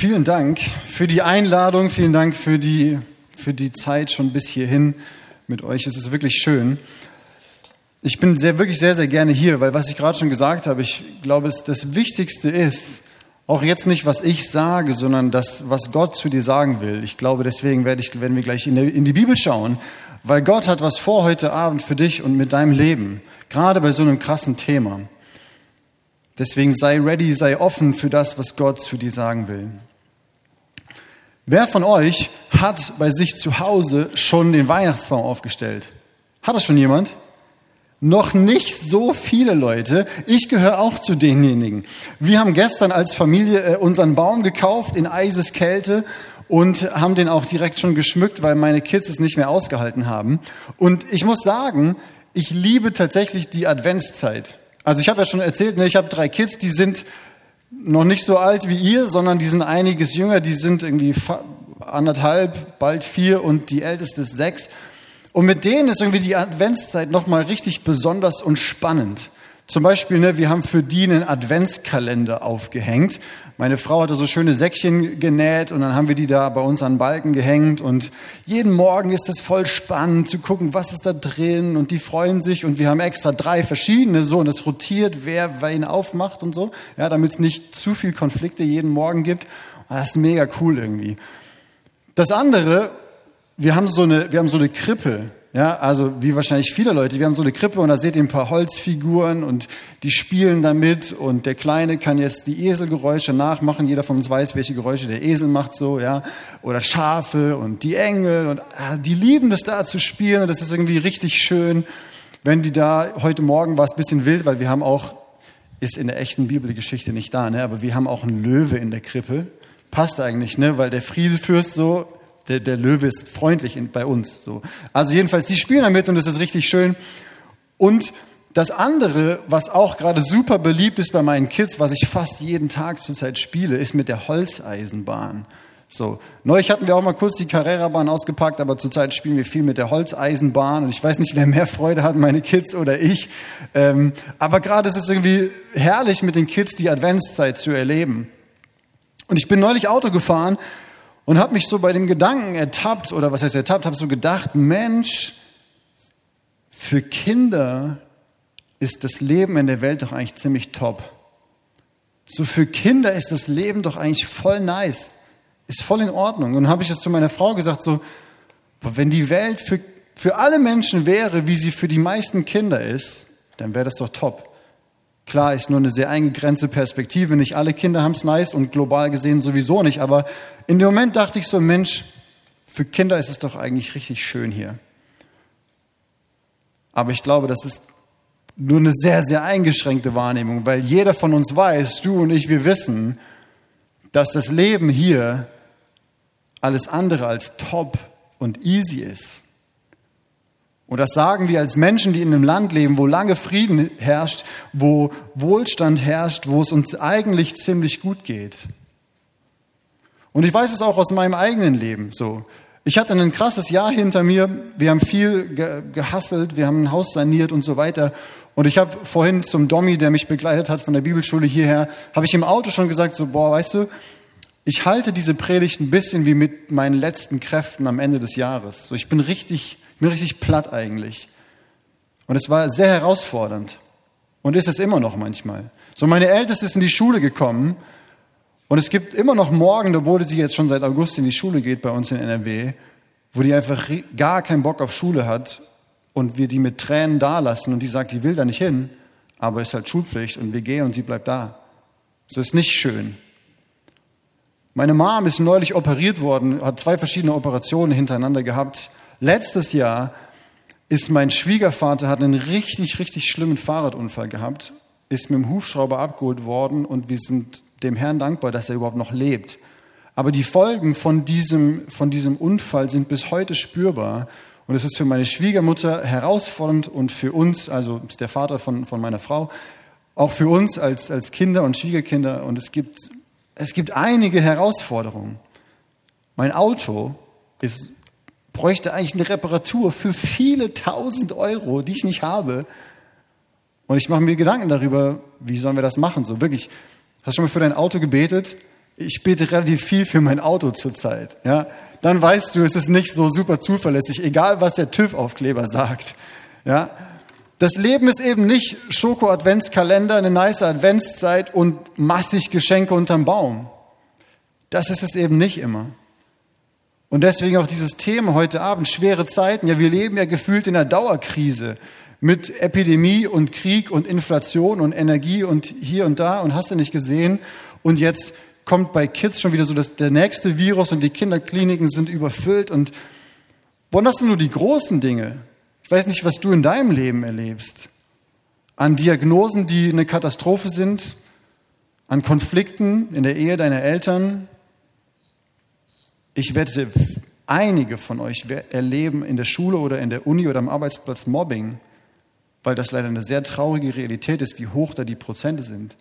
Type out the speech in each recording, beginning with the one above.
Vielen Dank für die Einladung, vielen Dank für die, für die Zeit schon bis hierhin mit euch. Es ist wirklich schön. Ich bin sehr, wirklich sehr, sehr gerne hier, weil was ich gerade schon gesagt habe, ich glaube, das Wichtigste ist, auch jetzt nicht, was ich sage, sondern das, was Gott zu dir sagen will. Ich glaube, deswegen werde ich, werden wir gleich in, der, in die Bibel schauen, weil Gott hat was vor heute Abend für dich und mit deinem Leben, gerade bei so einem krassen Thema. Deswegen sei ready, sei offen für das, was Gott zu dir sagen will. Wer von euch hat bei sich zu Hause schon den Weihnachtsbaum aufgestellt? Hat das schon jemand? Noch nicht so viele Leute. Ich gehöre auch zu denjenigen. Wir haben gestern als Familie äh, unseren Baum gekauft in Eiseskälte und haben den auch direkt schon geschmückt, weil meine Kids es nicht mehr ausgehalten haben. Und ich muss sagen, ich liebe tatsächlich die Adventszeit. Also ich habe ja schon erzählt, ne, ich habe drei Kids, die sind noch nicht so alt wie ihr, sondern die sind einiges jünger, die sind irgendwie anderthalb, bald vier und die älteste ist sechs. Und mit denen ist irgendwie die Adventszeit nochmal richtig besonders und spannend. Zum Beispiel, ne, wir haben für die einen Adventskalender aufgehängt. Meine Frau hatte so schöne Säckchen genäht und dann haben wir die da bei uns an Balken gehängt und jeden Morgen ist es voll spannend zu gucken, was ist da drin und die freuen sich und wir haben extra drei verschiedene so und es rotiert, wer wen aufmacht und so, ja, damit es nicht zu viel Konflikte jeden Morgen gibt. Und das ist mega cool irgendwie. Das andere, wir haben so eine, wir haben so eine Krippe ja, also wie wahrscheinlich viele Leute, wir haben so eine Krippe und da seht ihr ein paar Holzfiguren und die spielen damit und der Kleine kann jetzt die Eselgeräusche nachmachen. Jeder von uns weiß, welche Geräusche der Esel macht so, ja. Oder Schafe und die Engel und ah, die lieben das da zu spielen und das ist irgendwie richtig schön. Wenn die da, heute Morgen war es ein bisschen wild, weil wir haben auch, ist in der echten Bibelgeschichte nicht da, ne, aber wir haben auch einen Löwe in der Krippe. Passt eigentlich, ne, weil der Friedefürst so der, der Löwe ist freundlich in, bei uns. So. Also jedenfalls, die spielen damit und das ist richtig schön. Und das andere, was auch gerade super beliebt ist bei meinen Kids, was ich fast jeden Tag zurzeit spiele, ist mit der Holzeisenbahn. So, neulich hatten wir auch mal kurz die Carrera-Bahn ausgepackt, aber zurzeit spielen wir viel mit der Holzeisenbahn und ich weiß nicht, wer mehr Freude hat, meine Kids oder ich. Ähm, aber gerade ist es irgendwie herrlich, mit den Kids die Adventszeit zu erleben. Und ich bin neulich Auto gefahren und habe mich so bei dem Gedanken ertappt, oder was heißt ertappt, habe so gedacht, Mensch, für Kinder ist das Leben in der Welt doch eigentlich ziemlich top. So für Kinder ist das Leben doch eigentlich voll nice, ist voll in Ordnung. Und habe ich das zu meiner Frau gesagt, so, wenn die Welt für, für alle Menschen wäre, wie sie für die meisten Kinder ist, dann wäre das doch top. Klar, ist nur eine sehr eingegrenzte Perspektive. Nicht alle Kinder haben es nice und global gesehen sowieso nicht. Aber in dem Moment dachte ich so, Mensch, für Kinder ist es doch eigentlich richtig schön hier. Aber ich glaube, das ist nur eine sehr, sehr eingeschränkte Wahrnehmung, weil jeder von uns weiß, du und ich, wir wissen, dass das Leben hier alles andere als top und easy ist. Und das sagen wir als Menschen, die in einem Land leben, wo lange Frieden herrscht, wo Wohlstand herrscht, wo es uns eigentlich ziemlich gut geht. Und ich weiß es auch aus meinem eigenen Leben so. Ich hatte ein krasses Jahr hinter mir. Wir haben viel ge gehasselt, wir haben ein Haus saniert und so weiter. Und ich habe vorhin zum Dommy, der mich begleitet hat von der Bibelschule hierher, habe ich im Auto schon gesagt, so, boah, weißt du, ich halte diese Predigt ein bisschen wie mit meinen letzten Kräften am Ende des Jahres. So, ich bin richtig bin richtig platt eigentlich. Und es war sehr herausfordernd. Und ist es immer noch manchmal. So, meine Älteste ist in die Schule gekommen. Und es gibt immer noch Morgen, obwohl sie jetzt schon seit August in die Schule geht bei uns in NRW, wo die einfach gar keinen Bock auf Schule hat und wir die mit Tränen dalassen und die sagt, die will da nicht hin, aber ist halt Schulpflicht und wir gehen und sie bleibt da. So ist nicht schön. Meine Mom ist neulich operiert worden, hat zwei verschiedene Operationen hintereinander gehabt Letztes Jahr ist mein Schwiegervater, hat einen richtig, richtig schlimmen Fahrradunfall gehabt, ist mit dem Hubschrauber abgeholt worden und wir sind dem Herrn dankbar, dass er überhaupt noch lebt. Aber die Folgen von diesem, von diesem Unfall sind bis heute spürbar. Und es ist für meine Schwiegermutter herausfordernd und für uns, also der Vater von, von meiner Frau, auch für uns als, als Kinder und Schwiegerkinder. Und es gibt, es gibt einige Herausforderungen. Mein Auto ist bräuchte eigentlich eine Reparatur für viele tausend Euro, die ich nicht habe. Und ich mache mir Gedanken darüber, wie sollen wir das machen? So wirklich, hast du schon mal für dein Auto gebetet? ich bete relativ viel für mein Auto zurzeit, ja, dann weißt du, es ist nicht so super zuverlässig, egal was der TÜV-Aufkleber sagt, ja. Das Leben ist eben nicht Schoko-Adventskalender, eine nice Adventszeit und massig Geschenke unterm Baum. Das ist es eben nicht immer. Und deswegen auch dieses Thema heute Abend, schwere Zeiten. Ja, wir leben ja gefühlt in einer Dauerkrise mit Epidemie und Krieg und Inflation und Energie und hier und da und hast du nicht gesehen. Und jetzt kommt bei Kids schon wieder so das, der nächste Virus und die Kinderkliniken sind überfüllt und boah, das sind nur die großen Dinge. Ich weiß nicht, was du in deinem Leben erlebst. An Diagnosen, die eine Katastrophe sind, an Konflikten in der Ehe deiner Eltern, ich wette, einige von euch erleben in der Schule oder in der Uni oder am Arbeitsplatz Mobbing, weil das leider eine sehr traurige Realität ist, wie hoch da die Prozente sind.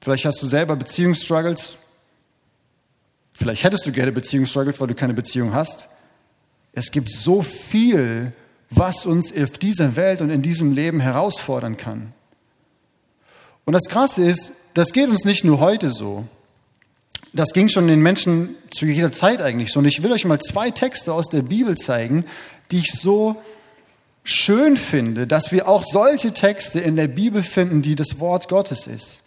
Vielleicht hast du selber Beziehungsstruggles. Vielleicht hättest du gerne Beziehungsstruggles, weil du keine Beziehung hast. Es gibt so viel, was uns auf dieser Welt und in diesem Leben herausfordern kann. Und das Krasse ist, das geht uns nicht nur heute so. Das ging schon den Menschen zu jeder Zeit eigentlich so. Und ich will euch mal zwei Texte aus der Bibel zeigen, die ich so schön finde, dass wir auch solche Texte in der Bibel finden, die das Wort Gottes ist.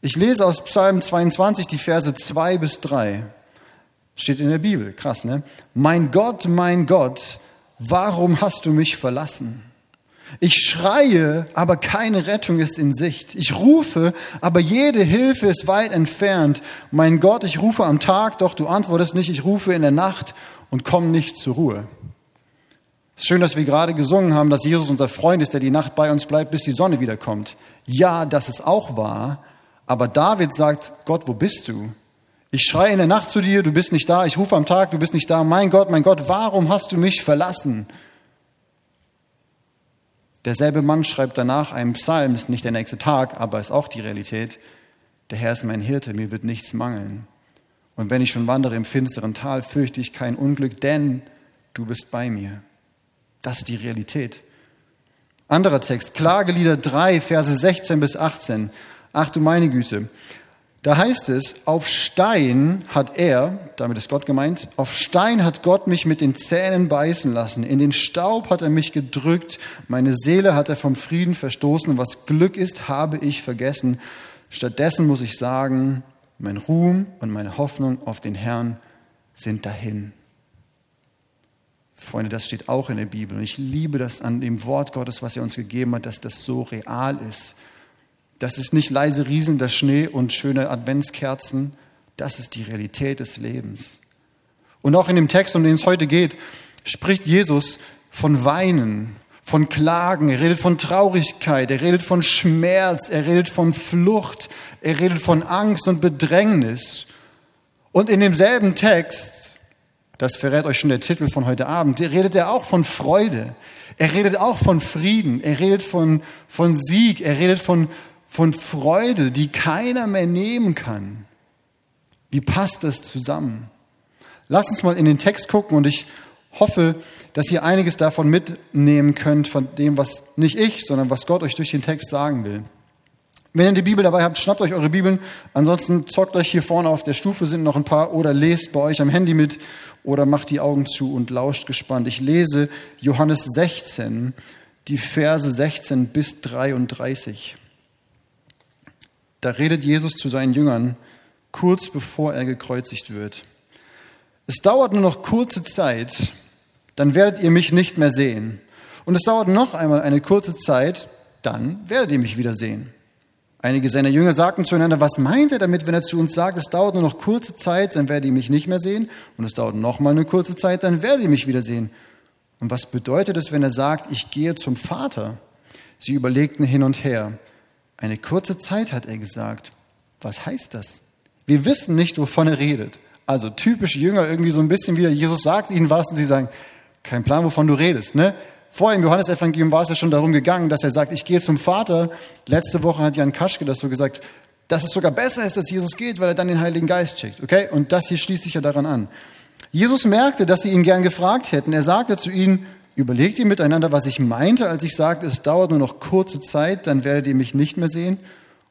Ich lese aus Psalm 22 die Verse 2 bis 3. Steht in der Bibel, krass, ne? Mein Gott, mein Gott, warum hast du mich verlassen? Ich schreie, aber keine Rettung ist in Sicht. Ich rufe, aber jede Hilfe ist weit entfernt. Mein Gott, ich rufe am Tag, doch du antwortest nicht. Ich rufe in der Nacht und komme nicht zur Ruhe. Es ist schön, dass wir gerade gesungen haben, dass Jesus unser Freund ist, der die Nacht bei uns bleibt, bis die Sonne wiederkommt. Ja, das ist auch wahr. Aber David sagt, Gott, wo bist du? Ich schreie in der Nacht zu dir, du bist nicht da. Ich rufe am Tag, du bist nicht da. Mein Gott, mein Gott, warum hast du mich verlassen? Derselbe Mann schreibt danach einen Psalm, ist nicht der nächste Tag, aber ist auch die Realität. Der Herr ist mein Hirte, mir wird nichts mangeln. Und wenn ich schon wandere im finsteren Tal, fürchte ich kein Unglück, denn du bist bei mir. Das ist die Realität. Anderer Text, Klagelieder 3, Verse 16 bis 18. Ach du meine Güte. Da heißt es, auf Stein hat er, damit ist Gott gemeint, auf Stein hat Gott mich mit den Zähnen beißen lassen, in den Staub hat er mich gedrückt, meine Seele hat er vom Frieden verstoßen. Und was Glück ist, habe ich vergessen. Stattdessen muss ich sagen, mein Ruhm und meine Hoffnung auf den Herrn sind dahin. Freunde, das steht auch in der Bibel. Und ich liebe das an dem Wort Gottes, was er uns gegeben hat, dass das so real ist das ist nicht leise rieselnder Schnee und schöne Adventskerzen. Das ist die Realität des Lebens. Und auch in dem Text, um den es heute geht, spricht Jesus von Weinen, von Klagen, er redet von Traurigkeit, er redet von Schmerz, er redet von Flucht, er redet von Angst und Bedrängnis. Und in demselben Text, das verrät euch schon der Titel von heute Abend, redet er auch von Freude, er redet auch von Frieden, er redet von, von Sieg, er redet von, von Freude, die keiner mehr nehmen kann. Wie passt das zusammen? Lass uns mal in den Text gucken und ich hoffe, dass ihr einiges davon mitnehmen könnt, von dem, was nicht ich, sondern was Gott euch durch den Text sagen will. Wenn ihr die Bibel dabei habt, schnappt euch eure Bibeln. Ansonsten zockt euch hier vorne auf der Stufe sind noch ein paar oder lest bei euch am Handy mit oder macht die Augen zu und lauscht gespannt. Ich lese Johannes 16, die Verse 16 bis 33. Da redet Jesus zu seinen Jüngern kurz bevor er gekreuzigt wird. Es dauert nur noch kurze Zeit, dann werdet ihr mich nicht mehr sehen. Und es dauert noch einmal eine kurze Zeit, dann werdet ihr mich wieder sehen. Einige seiner Jünger sagten zueinander, was meint er damit, wenn er zu uns sagt, es dauert nur noch kurze Zeit, dann werdet ihr mich nicht mehr sehen. Und es dauert noch mal eine kurze Zeit, dann werdet ihr mich wieder sehen. Und was bedeutet es, wenn er sagt, ich gehe zum Vater? Sie überlegten hin und her. Eine kurze Zeit, hat er gesagt. Was heißt das? Wir wissen nicht, wovon er redet. Also typisch Jünger, irgendwie so ein bisschen wieder, Jesus sagt ihnen was und sie sagen, kein Plan, wovon du redest. Ne? Vorher im Johannesevangelium war es ja schon darum gegangen, dass er sagt, ich gehe zum Vater. Letzte Woche hat Jan Kaschke das so gesagt, dass es sogar besser ist, dass Jesus geht, weil er dann den Heiligen Geist schickt. Okay? Und das hier schließt sich ja daran an. Jesus merkte, dass sie ihn gern gefragt hätten. Er sagte zu ihnen, Überlegt ihr miteinander, was ich meinte, als ich sagte, es dauert nur noch kurze Zeit, dann werdet ihr mich nicht mehr sehen.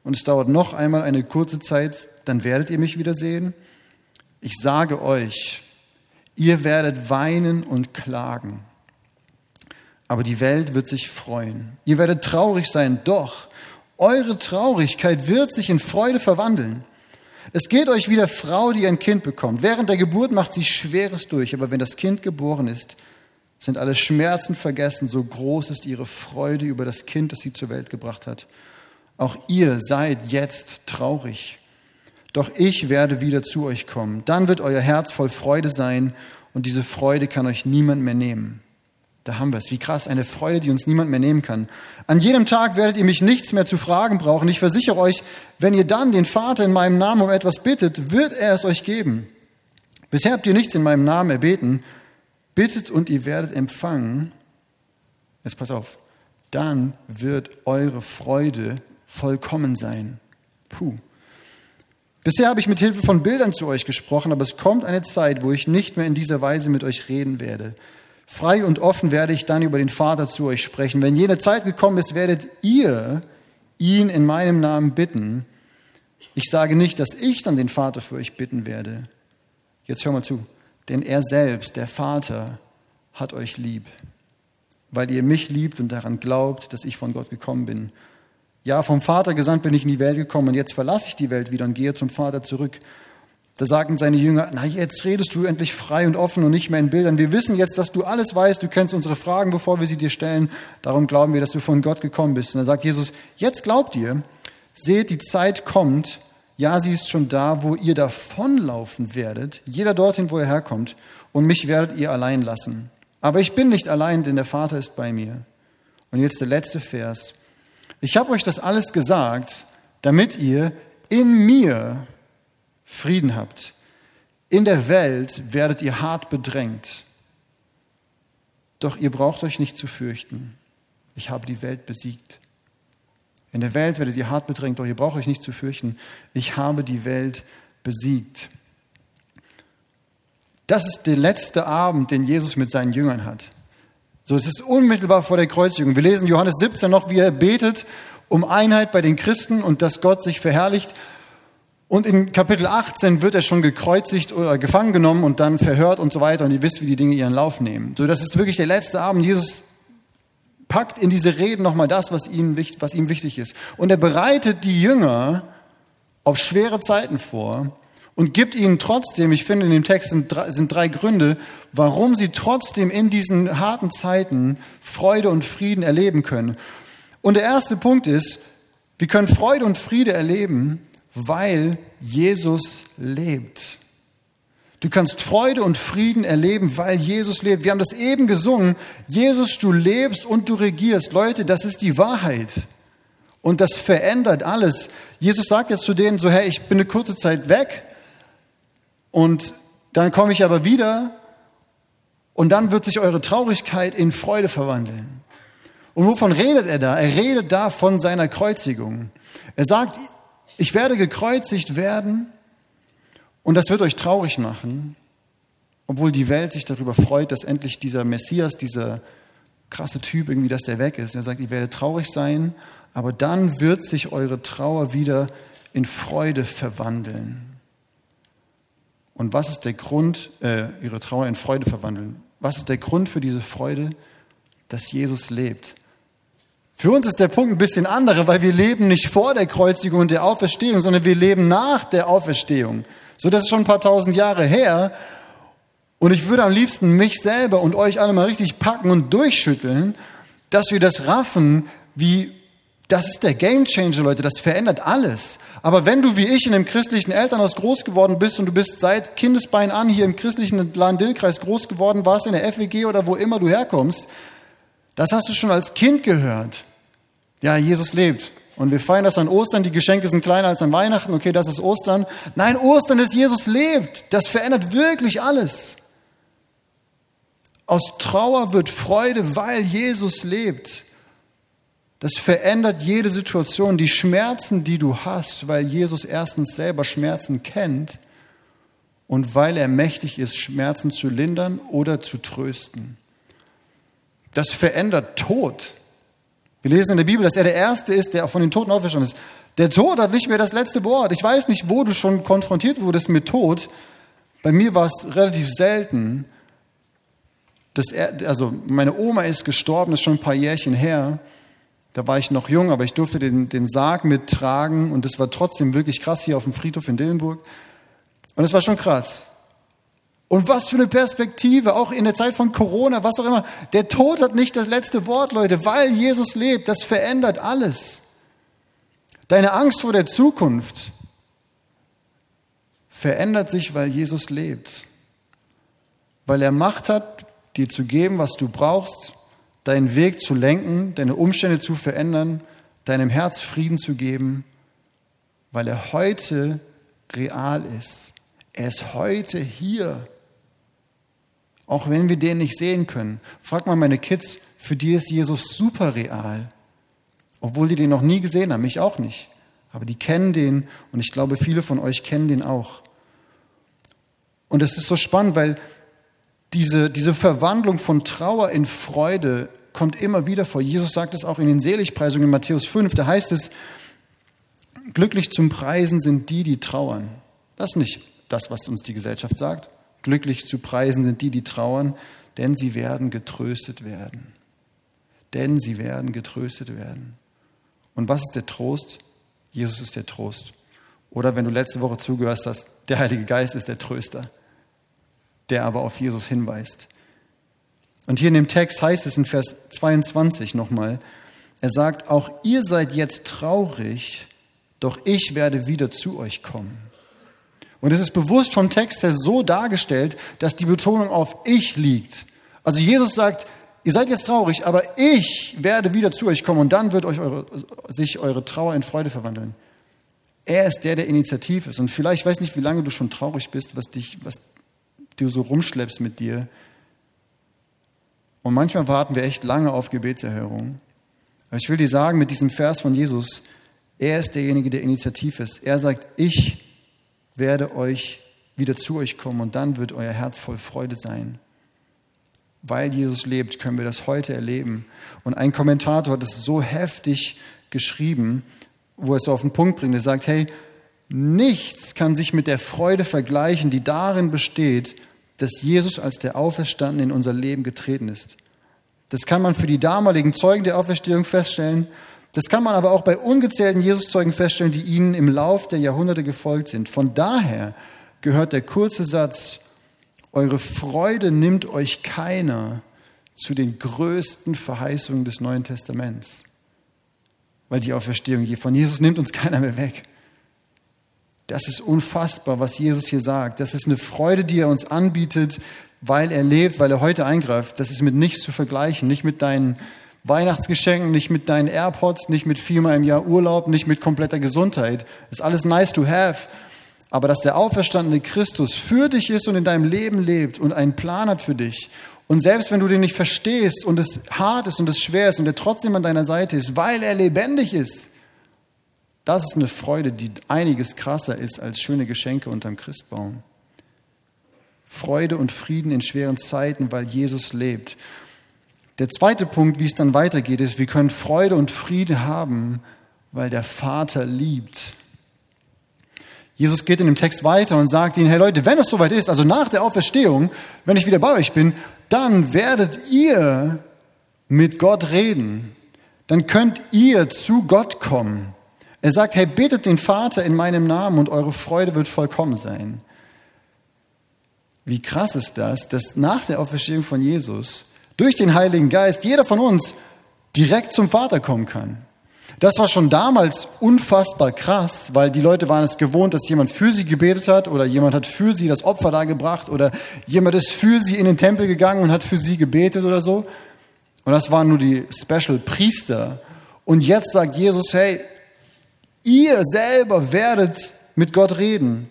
und es dauert noch einmal eine kurze Zeit, dann werdet ihr mich wiedersehen. Ich sage euch, ihr werdet weinen und klagen, aber die Welt wird sich freuen. Ihr werdet traurig sein, doch eure Traurigkeit wird sich in Freude verwandeln. Es geht euch wie der Frau, die ein Kind bekommt. Während der Geburt macht sie Schweres durch, aber wenn das Kind geboren ist, sind alle Schmerzen vergessen, so groß ist ihre Freude über das Kind, das sie zur Welt gebracht hat. Auch ihr seid jetzt traurig. Doch ich werde wieder zu euch kommen. Dann wird euer Herz voll Freude sein und diese Freude kann euch niemand mehr nehmen. Da haben wir es. Wie krass, eine Freude, die uns niemand mehr nehmen kann. An jedem Tag werdet ihr mich nichts mehr zu fragen brauchen. Ich versichere euch, wenn ihr dann den Vater in meinem Namen um etwas bittet, wird er es euch geben. Bisher habt ihr nichts in meinem Namen erbeten. Bittet und ihr werdet empfangen. Jetzt pass auf. Dann wird eure Freude vollkommen sein. Puh. Bisher habe ich mit Hilfe von Bildern zu euch gesprochen, aber es kommt eine Zeit, wo ich nicht mehr in dieser Weise mit euch reden werde. Frei und offen werde ich dann über den Vater zu euch sprechen. Wenn jene Zeit gekommen ist, werdet ihr ihn in meinem Namen bitten. Ich sage nicht, dass ich dann den Vater für euch bitten werde. Jetzt hör mal zu. Denn er selbst, der Vater, hat euch lieb, weil ihr mich liebt und daran glaubt, dass ich von Gott gekommen bin. Ja, vom Vater gesandt bin ich in die Welt gekommen und jetzt verlasse ich die Welt wieder und gehe zum Vater zurück. Da sagten seine Jünger, na jetzt redest du endlich frei und offen und nicht mehr in Bildern. Wir wissen jetzt, dass du alles weißt, du kennst unsere Fragen, bevor wir sie dir stellen. Darum glauben wir, dass du von Gott gekommen bist. Und da sagt Jesus, jetzt glaubt ihr, seht, die Zeit kommt, ja, sie ist schon da, wo ihr davonlaufen werdet, jeder dorthin, wo er herkommt, und mich werdet ihr allein lassen. Aber ich bin nicht allein, denn der Vater ist bei mir. Und jetzt der letzte Vers. Ich habe euch das alles gesagt, damit ihr in mir Frieden habt. In der Welt werdet ihr hart bedrängt. Doch ihr braucht euch nicht zu fürchten. Ich habe die Welt besiegt. In der Welt werdet ihr hart bedrängt, doch ihr braucht euch nicht zu fürchten. Ich habe die Welt besiegt. Das ist der letzte Abend, den Jesus mit seinen Jüngern hat. So, es ist unmittelbar vor der Kreuzigung. Wir lesen Johannes 17 noch, wie er betet um Einheit bei den Christen und dass Gott sich verherrlicht. Und in Kapitel 18 wird er schon gekreuzigt oder gefangen genommen und dann verhört und so weiter. Und ihr wisst, wie die Dinge ihren Lauf nehmen. So, das ist wirklich der letzte Abend. Jesus packt in diese Reden nochmal das, was ihm, was ihm wichtig ist. Und er bereitet die Jünger auf schwere Zeiten vor und gibt ihnen trotzdem, ich finde in dem Text sind drei, sind drei Gründe, warum sie trotzdem in diesen harten Zeiten Freude und Frieden erleben können. Und der erste Punkt ist, wir können Freude und Friede erleben, weil Jesus lebt. Du kannst Freude und Frieden erleben, weil Jesus lebt. Wir haben das eben gesungen. Jesus, du lebst und du regierst. Leute, das ist die Wahrheit. Und das verändert alles. Jesus sagt jetzt zu denen so, hey, ich bin eine kurze Zeit weg und dann komme ich aber wieder und dann wird sich eure Traurigkeit in Freude verwandeln. Und wovon redet er da? Er redet da von seiner Kreuzigung. Er sagt, ich werde gekreuzigt werden und das wird euch traurig machen, obwohl die Welt sich darüber freut, dass endlich dieser Messias, dieser krasse Typ irgendwie, dass der weg ist. Er sagt, ihr werdet traurig sein, aber dann wird sich eure Trauer wieder in Freude verwandeln. Und was ist der Grund, äh, ihre Trauer in Freude verwandeln? Was ist der Grund für diese Freude? Dass Jesus lebt. Für uns ist der Punkt ein bisschen anderer, weil wir leben nicht vor der Kreuzigung und der Auferstehung, sondern wir leben nach der Auferstehung. So, das ist schon ein paar tausend Jahre her. Und ich würde am liebsten mich selber und euch alle mal richtig packen und durchschütteln, dass wir das raffen, wie, das ist der Game Changer, Leute, das verändert alles. Aber wenn du wie ich in einem christlichen Elternhaus groß geworden bist und du bist seit Kindesbein an hier im christlichen Lahn-Dill-Kreis groß geworden, warst in der FWG oder wo immer du herkommst, das hast du schon als Kind gehört. Ja, Jesus lebt. Und wir feiern das an Ostern, die Geschenke sind kleiner als an Weihnachten, okay, das ist Ostern. Nein, Ostern ist Jesus lebt. Das verändert wirklich alles. Aus Trauer wird Freude, weil Jesus lebt. Das verändert jede Situation. Die Schmerzen, die du hast, weil Jesus erstens selber Schmerzen kennt und weil er mächtig ist, Schmerzen zu lindern oder zu trösten. Das verändert Tod. Wir lesen in der Bibel, dass er der Erste ist, der von den Toten auferstanden ist. Der Tod hat nicht mehr das letzte Wort. Ich weiß nicht, wo du schon konfrontiert wurdest mit Tod. Bei mir war es relativ selten. Dass er, also meine Oma ist gestorben, das ist schon ein paar Jährchen her. Da war ich noch jung, aber ich durfte den, den Sarg mittragen und das war trotzdem wirklich krass hier auf dem Friedhof in Dillenburg. Und es war schon krass. Und was für eine Perspektive, auch in der Zeit von Corona, was auch immer. Der Tod hat nicht das letzte Wort, Leute, weil Jesus lebt. Das verändert alles. Deine Angst vor der Zukunft verändert sich, weil Jesus lebt. Weil er Macht hat, dir zu geben, was du brauchst, deinen Weg zu lenken, deine Umstände zu verändern, deinem Herz Frieden zu geben, weil er heute real ist. Er ist heute hier. Auch wenn wir den nicht sehen können. Frag mal meine Kids, für die ist Jesus super real. Obwohl die den noch nie gesehen haben, ich auch nicht. Aber die kennen den und ich glaube, viele von euch kennen den auch. Und es ist so spannend, weil diese, diese Verwandlung von Trauer in Freude kommt immer wieder vor. Jesus sagt es auch in den Seligpreisungen in Matthäus 5. Da heißt es, glücklich zum Preisen sind die, die trauern. Das ist nicht das, was uns die Gesellschaft sagt. Glücklich zu preisen sind die, die trauern, denn sie werden getröstet werden. Denn sie werden getröstet werden. Und was ist der Trost? Jesus ist der Trost. Oder wenn du letzte Woche zugehört hast, der Heilige Geist ist der Tröster, der aber auf Jesus hinweist. Und hier in dem Text heißt es in Vers 22 nochmal, er sagt, auch ihr seid jetzt traurig, doch ich werde wieder zu euch kommen. Und es ist bewusst vom Text her so dargestellt, dass die Betonung auf ich liegt. Also Jesus sagt, ihr seid jetzt traurig, aber ich werde wieder zu euch kommen und dann wird euch eure, sich eure Trauer in Freude verwandeln. Er ist der, der initiativ ist. Und vielleicht, ich weiß nicht, wie lange du schon traurig bist, was dich, was du so rumschleppst mit dir. Und manchmal warten wir echt lange auf Gebetserhörung. Aber ich will dir sagen, mit diesem Vers von Jesus, er ist derjenige, der initiativ ist. Er sagt, ich werde euch wieder zu euch kommen und dann wird euer Herz voll Freude sein. Weil Jesus lebt, können wir das heute erleben. Und ein Kommentator hat es so heftig geschrieben, wo er es so auf den Punkt bringt. Er sagt, hey, nichts kann sich mit der Freude vergleichen, die darin besteht, dass Jesus als der Auferstandene in unser Leben getreten ist. Das kann man für die damaligen Zeugen der Auferstehung feststellen, das kann man aber auch bei ungezählten Jesuszeugen feststellen, die ihnen im Lauf der Jahrhunderte gefolgt sind. Von daher gehört der kurze Satz, eure Freude nimmt euch keiner zu den größten Verheißungen des Neuen Testaments. Weil die Auferstehung von Jesus nimmt uns keiner mehr weg. Das ist unfassbar, was Jesus hier sagt. Das ist eine Freude, die er uns anbietet, weil er lebt, weil er heute eingreift. Das ist mit nichts zu vergleichen, nicht mit deinen Weihnachtsgeschenken, nicht mit deinen AirPods, nicht mit viermal im Jahr Urlaub, nicht mit kompletter Gesundheit. Ist alles nice to have. Aber dass der auferstandene Christus für dich ist und in deinem Leben lebt und einen Plan hat für dich und selbst wenn du den nicht verstehst und es hart ist und es schwer ist und er trotzdem an deiner Seite ist, weil er lebendig ist, das ist eine Freude, die einiges krasser ist als schöne Geschenke unterm Christbaum. Freude und Frieden in schweren Zeiten, weil Jesus lebt. Der zweite Punkt, wie es dann weitergeht, ist, wir können Freude und Friede haben, weil der Vater liebt. Jesus geht in dem Text weiter und sagt ihnen, hey Leute, wenn es soweit ist, also nach der Auferstehung, wenn ich wieder bei euch bin, dann werdet ihr mit Gott reden. Dann könnt ihr zu Gott kommen. Er sagt, hey, betet den Vater in meinem Namen und eure Freude wird vollkommen sein. Wie krass ist das, dass nach der Auferstehung von Jesus durch den Heiligen Geist jeder von uns direkt zum Vater kommen kann. Das war schon damals unfassbar krass, weil die Leute waren es gewohnt, dass jemand für sie gebetet hat oder jemand hat für sie das Opfer dargebracht oder jemand ist für sie in den Tempel gegangen und hat für sie gebetet oder so. Und das waren nur die Special Priester. Und jetzt sagt Jesus, hey, ihr selber werdet mit Gott reden.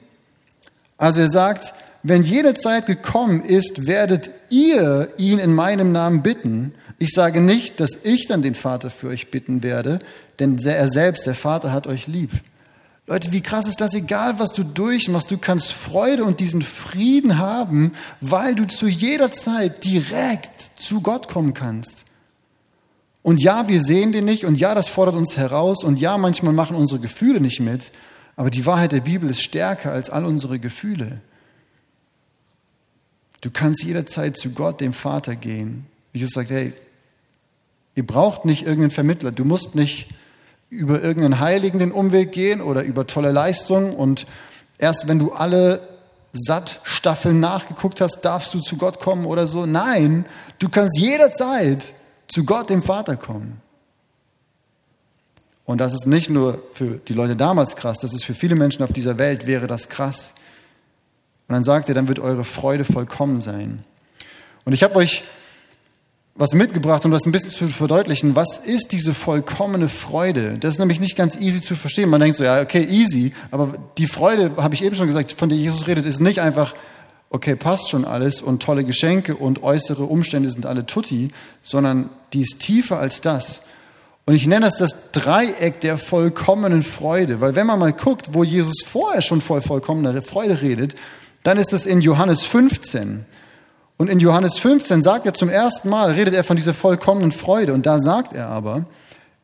Also er sagt, wenn jene Zeit gekommen ist, werdet ihr ihn in meinem Namen bitten. Ich sage nicht, dass ich dann den Vater für euch bitten werde, denn er selbst, der Vater, hat euch lieb. Leute, wie krass ist das? Egal, was du durchmachst, du kannst Freude und diesen Frieden haben, weil du zu jeder Zeit direkt zu Gott kommen kannst. Und ja, wir sehen den nicht und ja, das fordert uns heraus und ja, manchmal machen unsere Gefühle nicht mit, aber die Wahrheit der Bibel ist stärker als all unsere Gefühle. Du kannst jederzeit zu Gott, dem Vater, gehen. Jesus sagt, hey, ihr braucht nicht irgendeinen Vermittler, du musst nicht über irgendeinen Heiligen den Umweg gehen oder über tolle Leistungen und erst wenn du alle Sattstaffeln nachgeguckt hast, darfst du zu Gott kommen oder so. Nein, du kannst jederzeit zu Gott, dem Vater, kommen. Und das ist nicht nur für die Leute damals krass, das ist für viele Menschen auf dieser Welt, wäre das krass. Und dann sagt er, dann wird eure Freude vollkommen sein. Und ich habe euch was mitgebracht, um das ein bisschen zu verdeutlichen. Was ist diese vollkommene Freude? Das ist nämlich nicht ganz easy zu verstehen. Man denkt so, ja, okay, easy, aber die Freude, habe ich eben schon gesagt, von der Jesus redet, ist nicht einfach, okay, passt schon alles und tolle Geschenke und äußere Umstände sind alle tutti, sondern die ist tiefer als das. Und ich nenne das das Dreieck der vollkommenen Freude, weil wenn man mal guckt, wo Jesus vorher schon voll vollkommener Freude redet, dann ist es in Johannes 15. Und in Johannes 15 sagt er zum ersten Mal, redet er von dieser vollkommenen Freude. Und da sagt er aber,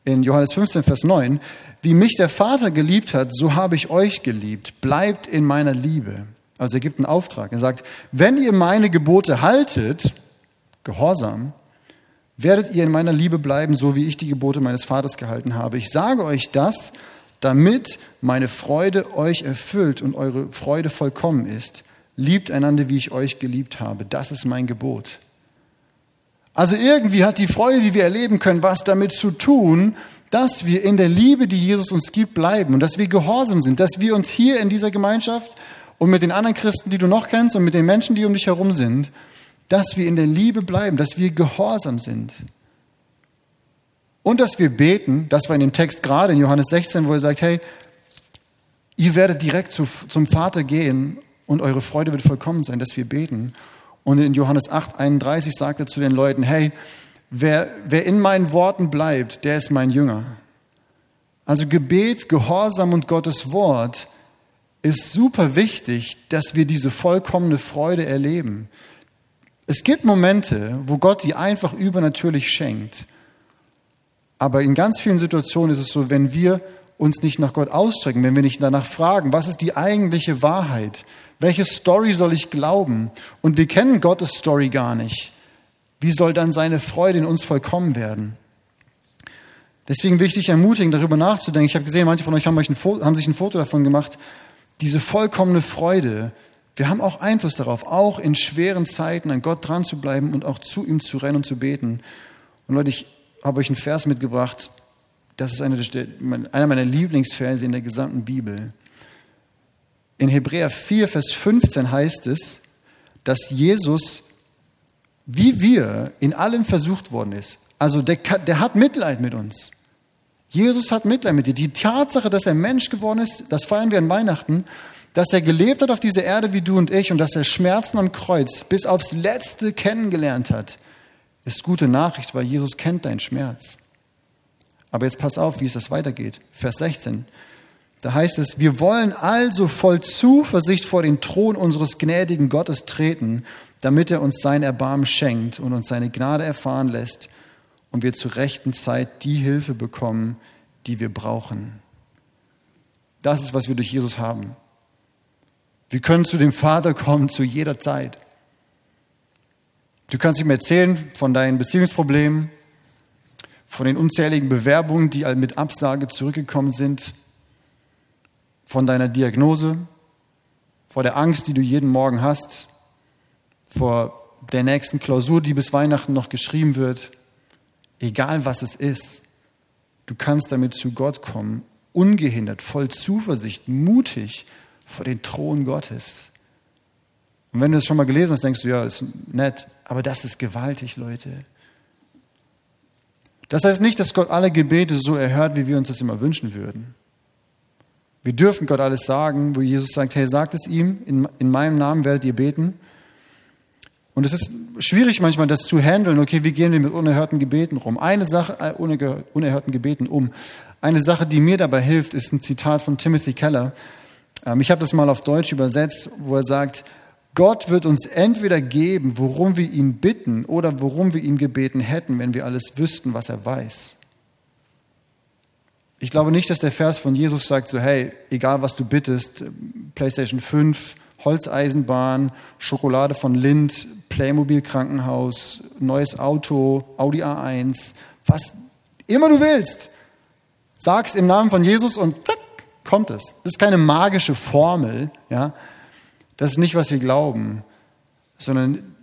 in Johannes 15, Vers 9, wie mich der Vater geliebt hat, so habe ich euch geliebt. Bleibt in meiner Liebe. Also er gibt einen Auftrag. Er sagt, wenn ihr meine Gebote haltet, Gehorsam, werdet ihr in meiner Liebe bleiben, so wie ich die Gebote meines Vaters gehalten habe. Ich sage euch das, damit meine Freude euch erfüllt und eure Freude vollkommen ist. Liebt einander, wie ich euch geliebt habe. Das ist mein Gebot. Also irgendwie hat die Freude, die wir erleben können, was damit zu tun, dass wir in der Liebe, die Jesus uns gibt, bleiben und dass wir gehorsam sind, dass wir uns hier in dieser Gemeinschaft und mit den anderen Christen, die du noch kennst und mit den Menschen, die um dich herum sind, dass wir in der Liebe bleiben, dass wir gehorsam sind. Und dass wir beten, das war in dem Text gerade in Johannes 16, wo er sagt, hey, ihr werdet direkt zu, zum Vater gehen und eure Freude wird vollkommen sein, dass wir beten. Und in Johannes 8, 31 sagt er zu den Leuten, hey, wer, wer in meinen Worten bleibt, der ist mein Jünger. Also Gebet, Gehorsam und Gottes Wort ist super wichtig, dass wir diese vollkommene Freude erleben. Es gibt Momente, wo Gott die einfach übernatürlich schenkt. Aber in ganz vielen Situationen ist es so, wenn wir uns nicht nach Gott ausstrecken, wenn wir nicht danach fragen, was ist die eigentliche Wahrheit? Welche Story soll ich glauben? Und wir kennen Gottes Story gar nicht. Wie soll dann seine Freude in uns vollkommen werden? Deswegen will ich dich ermutigen, darüber nachzudenken. Ich habe gesehen, manche von euch haben, euch ein Foto, haben sich ein Foto davon gemacht. Diese vollkommene Freude. Wir haben auch Einfluss darauf, auch in schweren Zeiten an Gott dran zu bleiben und auch zu ihm zu rennen und zu beten. Und Leute, ich habe euch einen Vers mitgebracht. Das ist einer, einer meiner Lieblingsverse in der gesamten Bibel. In Hebräer 4, Vers 15 heißt es, dass Jesus, wie wir, in allem versucht worden ist. Also der, der hat Mitleid mit uns. Jesus hat Mitleid mit dir. Die Tatsache, dass er Mensch geworden ist, das feiern wir an Weihnachten, dass er gelebt hat auf dieser Erde wie du und ich und dass er Schmerzen am Kreuz bis aufs Letzte kennengelernt hat, ist gute Nachricht, weil Jesus kennt deinen Schmerz. Aber jetzt pass auf, wie es das weitergeht. Vers 16. Da heißt es, wir wollen also voll Zuversicht vor den Thron unseres gnädigen Gottes treten, damit er uns sein Erbarmen schenkt und uns seine Gnade erfahren lässt und wir zur rechten Zeit die Hilfe bekommen, die wir brauchen. Das ist, was wir durch Jesus haben. Wir können zu dem Vater kommen zu jeder Zeit. Du kannst ihm erzählen von deinen Beziehungsproblemen, von den unzähligen Bewerbungen, die mit Absage zurückgekommen sind, von deiner Diagnose, vor der Angst, die du jeden Morgen hast, vor der nächsten Klausur, die bis Weihnachten noch geschrieben wird, egal was es ist, du kannst damit zu Gott kommen, ungehindert, voll Zuversicht, mutig vor den Thron Gottes. Und wenn du es schon mal gelesen hast, denkst du, ja, ist nett, aber das ist gewaltig, Leute. Das heißt nicht, dass Gott alle Gebete so erhört, wie wir uns das immer wünschen würden. Wir dürfen Gott alles sagen, wo Jesus sagt, hey, sagt es ihm, in, in meinem Namen werdet ihr beten. Und es ist schwierig manchmal, das zu handeln. Okay, wie gehen wir mit unerhörten Gebeten rum? Eine Sache, äh, unerhörten Gebeten um. Eine Sache, die mir dabei hilft, ist ein Zitat von Timothy Keller. Ähm, ich habe das mal auf Deutsch übersetzt, wo er sagt, Gott wird uns entweder geben, worum wir ihn bitten oder worum wir ihn gebeten hätten, wenn wir alles wüssten, was er weiß. Ich glaube nicht, dass der Vers von Jesus sagt, so hey, egal was du bittest, PlayStation 5, Holzeisenbahn, Schokolade von Lind, Playmobil Krankenhaus, neues Auto, Audi A1, was immer du willst. Sag's im Namen von Jesus und zack, kommt es. Das ist keine magische Formel, ja. Das ist nicht, was wir glauben, sondern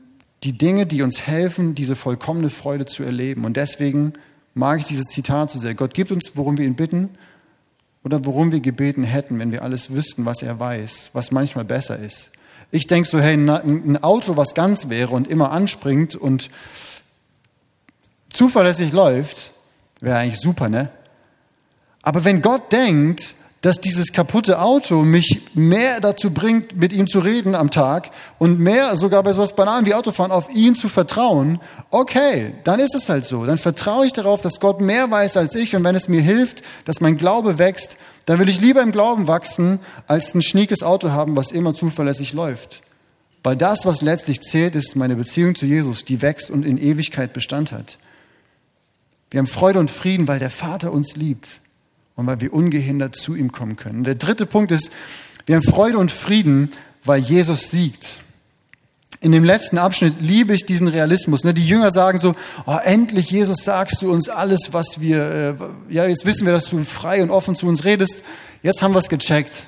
die Dinge, die uns helfen, diese vollkommene Freude zu erleben. Und deswegen mag ich dieses Zitat so sehr. Gott gibt uns, worum wir ihn bitten oder worum wir gebeten hätten, wenn wir alles wüssten, was er weiß, was manchmal besser ist. Ich denke so, hey, ein Auto, was ganz wäre und immer anspringt und zuverlässig läuft, wäre eigentlich super, ne? Aber wenn Gott denkt, dass dieses kaputte Auto mich mehr dazu bringt, mit ihm zu reden am Tag und mehr sogar bei sowas Banalen wie Autofahren auf ihn zu vertrauen, okay, dann ist es halt so. Dann vertraue ich darauf, dass Gott mehr weiß als ich und wenn es mir hilft, dass mein Glaube wächst, dann will ich lieber im Glauben wachsen, als ein schniekes Auto haben, was immer zuverlässig läuft. Weil das, was letztlich zählt, ist meine Beziehung zu Jesus, die wächst und in Ewigkeit Bestand hat. Wir haben Freude und Frieden, weil der Vater uns liebt und weil wir ungehindert zu ihm kommen können. Der dritte Punkt ist, wir haben Freude und Frieden, weil Jesus siegt. In dem letzten Abschnitt liebe ich diesen Realismus. Ne? Die Jünger sagen so, oh, endlich Jesus sagst du uns alles, was wir, äh, ja, jetzt wissen wir, dass du frei und offen zu uns redest. Jetzt haben wir es gecheckt.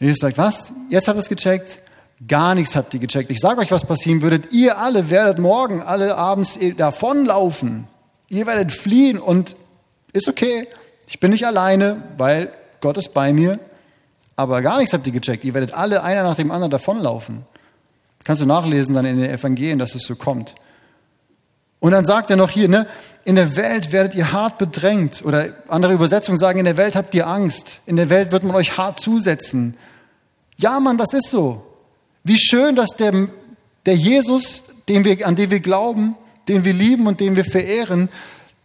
Jesus sagt, was? Jetzt ihr es gecheckt? Gar nichts habt ihr gecheckt. Ich sage euch, was passieren würde. Ihr alle werdet morgen alle abends davonlaufen. Ihr werdet fliehen und ist okay. Ich bin nicht alleine, weil Gott ist bei mir. Aber gar nichts habt ihr gecheckt. Ihr werdet alle einer nach dem anderen davonlaufen. Kannst du nachlesen dann in den Evangelien, dass es so kommt. Und dann sagt er noch hier, ne, in der Welt werdet ihr hart bedrängt. Oder andere Übersetzungen sagen, in der Welt habt ihr Angst. In der Welt wird man euch hart zusetzen. Ja, Mann, das ist so. Wie schön, dass der, der Jesus, den wir, an den wir glauben, den wir lieben und den wir verehren,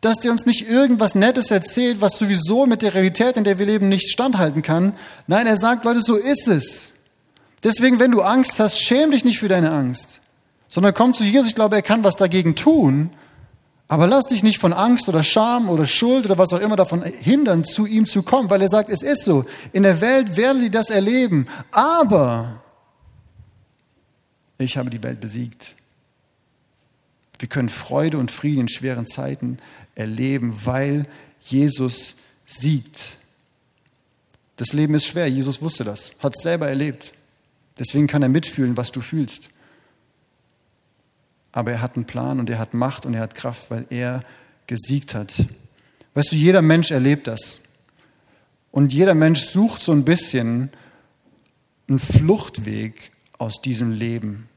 dass der uns nicht irgendwas Nettes erzählt, was sowieso mit der Realität, in der wir leben, nicht standhalten kann. Nein, er sagt, Leute, so ist es. Deswegen, wenn du Angst hast, schäm dich nicht für deine Angst, sondern komm zu Jesus. Ich glaube, er kann was dagegen tun. Aber lass dich nicht von Angst oder Scham oder Schuld oder was auch immer davon hindern, zu ihm zu kommen, weil er sagt, es ist so. In der Welt werden sie das erleben. Aber ich habe die Welt besiegt. Wir können Freude und Frieden in schweren Zeiten erleben, weil Jesus siegt. Das Leben ist schwer, Jesus wusste das, hat es selber erlebt. Deswegen kann er mitfühlen, was du fühlst. Aber er hat einen Plan und er hat Macht und er hat Kraft, weil er gesiegt hat. Weißt du, jeder Mensch erlebt das. Und jeder Mensch sucht so ein bisschen einen Fluchtweg aus diesem Leben.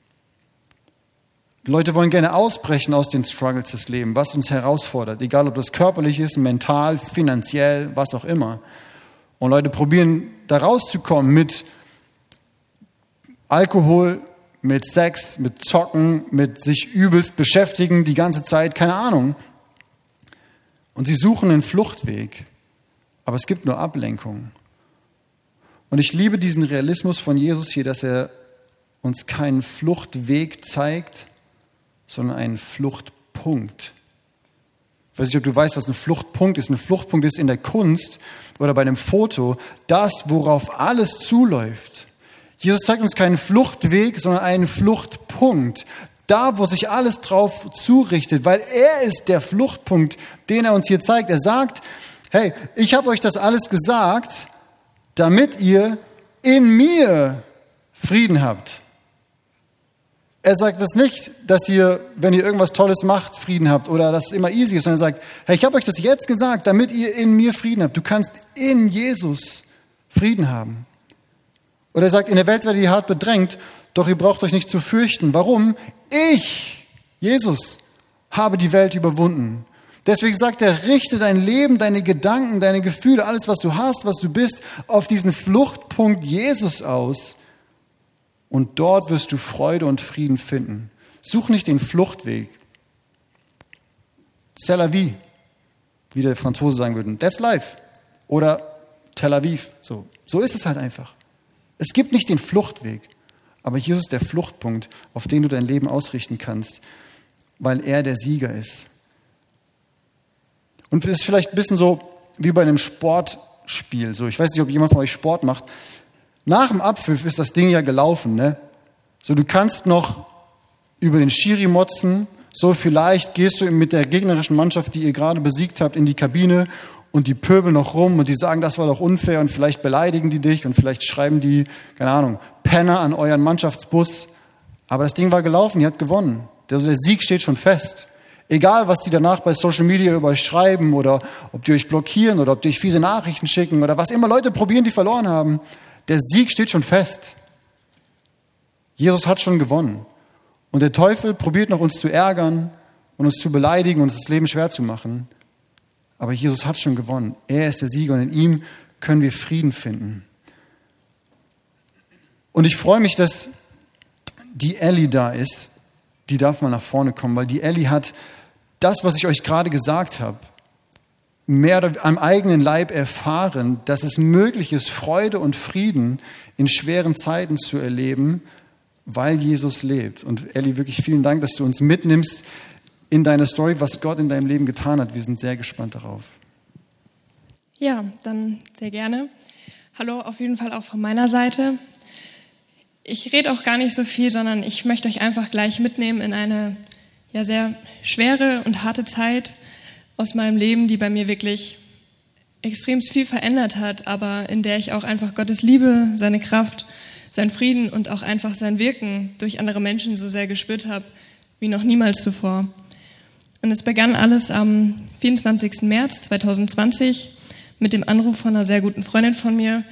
Leute wollen gerne ausbrechen aus den Struggles des Lebens, was uns herausfordert, egal ob das körperlich ist, mental, finanziell, was auch immer. Und Leute probieren da rauszukommen mit Alkohol, mit Sex, mit Zocken, mit sich übelst beschäftigen die ganze Zeit, keine Ahnung. Und sie suchen einen Fluchtweg, aber es gibt nur Ablenkung. Und ich liebe diesen Realismus von Jesus hier, dass er uns keinen Fluchtweg zeigt, sondern einen Fluchtpunkt. Ich weiß nicht, ob du weißt, was ein Fluchtpunkt ist. Ein Fluchtpunkt ist in der Kunst oder bei einem Foto das, worauf alles zuläuft. Jesus zeigt uns keinen Fluchtweg, sondern einen Fluchtpunkt. Da, wo sich alles drauf zurichtet, weil er ist der Fluchtpunkt, den er uns hier zeigt. Er sagt, hey, ich habe euch das alles gesagt, damit ihr in mir Frieden habt. Er sagt das nicht, dass ihr, wenn ihr irgendwas Tolles macht, Frieden habt oder dass es immer easy ist, sondern er sagt, hey, ich habe euch das jetzt gesagt, damit ihr in mir Frieden habt. Du kannst in Jesus Frieden haben. Oder er sagt, in der Welt werdet ihr hart bedrängt, doch ihr braucht euch nicht zu fürchten. Warum? Ich, Jesus, habe die Welt überwunden. Deswegen sagt er, richte dein Leben, deine Gedanken, deine Gefühle, alles, was du hast, was du bist, auf diesen Fluchtpunkt Jesus aus und dort wirst du Freude und Frieden finden. Such nicht den Fluchtweg. Tel Aviv, wie der Franzose sagen würde. That's life. Oder Tel Aviv. So, so ist es halt einfach. Es gibt nicht den Fluchtweg, Aber Jesus ist der Fluchtpunkt, auf den du dein Leben ausrichten kannst, weil er der Sieger ist. Und es ist vielleicht ein bisschen so wie bei einem Sportspiel. So, ich weiß nicht, ob jemand von euch Sport macht. Nach dem Abpfiff ist das Ding ja gelaufen, ne? So, du kannst noch über den Schiri motzen. So, vielleicht gehst du mit der gegnerischen Mannschaft, die ihr gerade besiegt habt, in die Kabine und die pöbeln noch rum und die sagen, das war doch unfair und vielleicht beleidigen die dich und vielleicht schreiben die, keine Ahnung, Penner an euren Mannschaftsbus. Aber das Ding war gelaufen, ihr habt gewonnen. Der, der Sieg steht schon fest. Egal, was die danach bei Social Media über euch schreiben oder ob die euch blockieren oder ob die euch fiese Nachrichten schicken oder was immer Leute probieren, die verloren haben. Der Sieg steht schon fest. Jesus hat schon gewonnen. Und der Teufel probiert noch uns zu ärgern und uns zu beleidigen und uns das Leben schwer zu machen. Aber Jesus hat schon gewonnen. Er ist der Sieger und in ihm können wir Frieden finden. Und ich freue mich, dass die Ellie da ist. Die darf mal nach vorne kommen, weil die Ellie hat das, was ich euch gerade gesagt habe, mehr am eigenen Leib erfahren, dass es möglich ist, Freude und Frieden in schweren Zeiten zu erleben, weil Jesus lebt. Und Ellie, wirklich vielen Dank, dass du uns mitnimmst in deine Story, was Gott in deinem Leben getan hat. Wir sind sehr gespannt darauf. Ja, dann sehr gerne. Hallo auf jeden Fall auch von meiner Seite. Ich rede auch gar nicht so viel, sondern ich möchte euch einfach gleich mitnehmen in eine ja sehr schwere und harte Zeit aus meinem Leben, die bei mir wirklich extrem viel verändert hat, aber in der ich auch einfach Gottes Liebe, seine Kraft, sein Frieden und auch einfach sein Wirken durch andere Menschen so sehr gespürt habe wie noch niemals zuvor. Und es begann alles am 24. März 2020 mit dem Anruf von einer sehr guten Freundin von mir,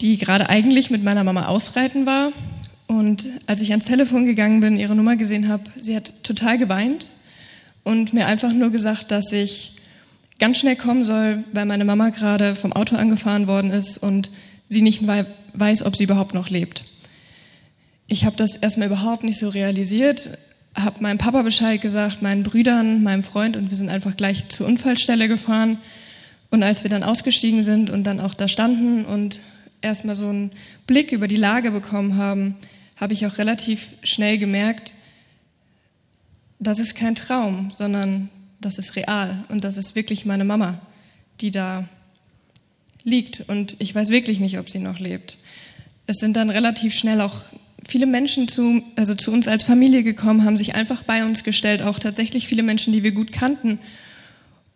die gerade eigentlich mit meiner Mama ausreiten war. Und als ich ans Telefon gegangen bin, ihre Nummer gesehen habe, sie hat total geweint und mir einfach nur gesagt, dass ich ganz schnell kommen soll, weil meine Mama gerade vom Auto angefahren worden ist und sie nicht weiß, ob sie überhaupt noch lebt. Ich habe das erstmal überhaupt nicht so realisiert, habe meinem Papa Bescheid gesagt, meinen Brüdern, meinem Freund und wir sind einfach gleich zur Unfallstelle gefahren. Und als wir dann ausgestiegen sind und dann auch da standen und erstmal so einen Blick über die Lage bekommen haben, habe ich auch relativ schnell gemerkt, das ist kein Traum, sondern das ist real und das ist wirklich meine Mama, die da liegt und ich weiß wirklich nicht, ob sie noch lebt. Es sind dann relativ schnell auch viele Menschen zu, also zu uns als Familie gekommen, haben sich einfach bei uns gestellt, auch tatsächlich viele Menschen, die wir gut kannten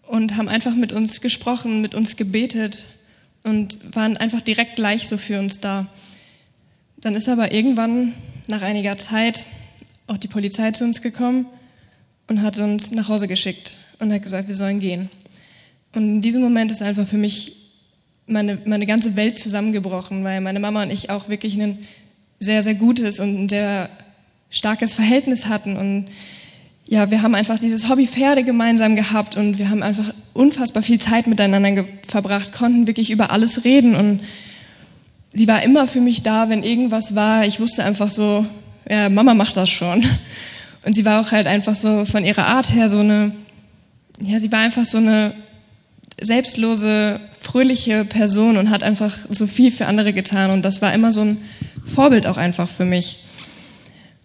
und haben einfach mit uns gesprochen, mit uns gebetet und waren einfach direkt gleich so für uns da. Dann ist aber irgendwann nach einiger Zeit auch die Polizei zu uns gekommen und hat uns nach Hause geschickt und hat gesagt, wir sollen gehen. Und in diesem Moment ist einfach für mich meine, meine ganze Welt zusammengebrochen, weil meine Mama und ich auch wirklich einen sehr, sehr gutes und ein sehr starkes Verhältnis hatten. Und ja, wir haben einfach dieses Hobby Pferde gemeinsam gehabt und wir haben einfach unfassbar viel Zeit miteinander verbracht, konnten wirklich über alles reden und sie war immer für mich da, wenn irgendwas war. Ich wusste einfach so, ja, Mama macht das schon. Und sie war auch halt einfach so von ihrer Art her so eine, ja, sie war einfach so eine selbstlose, fröhliche Person und hat einfach so viel für andere getan. Und das war immer so ein Vorbild auch einfach für mich.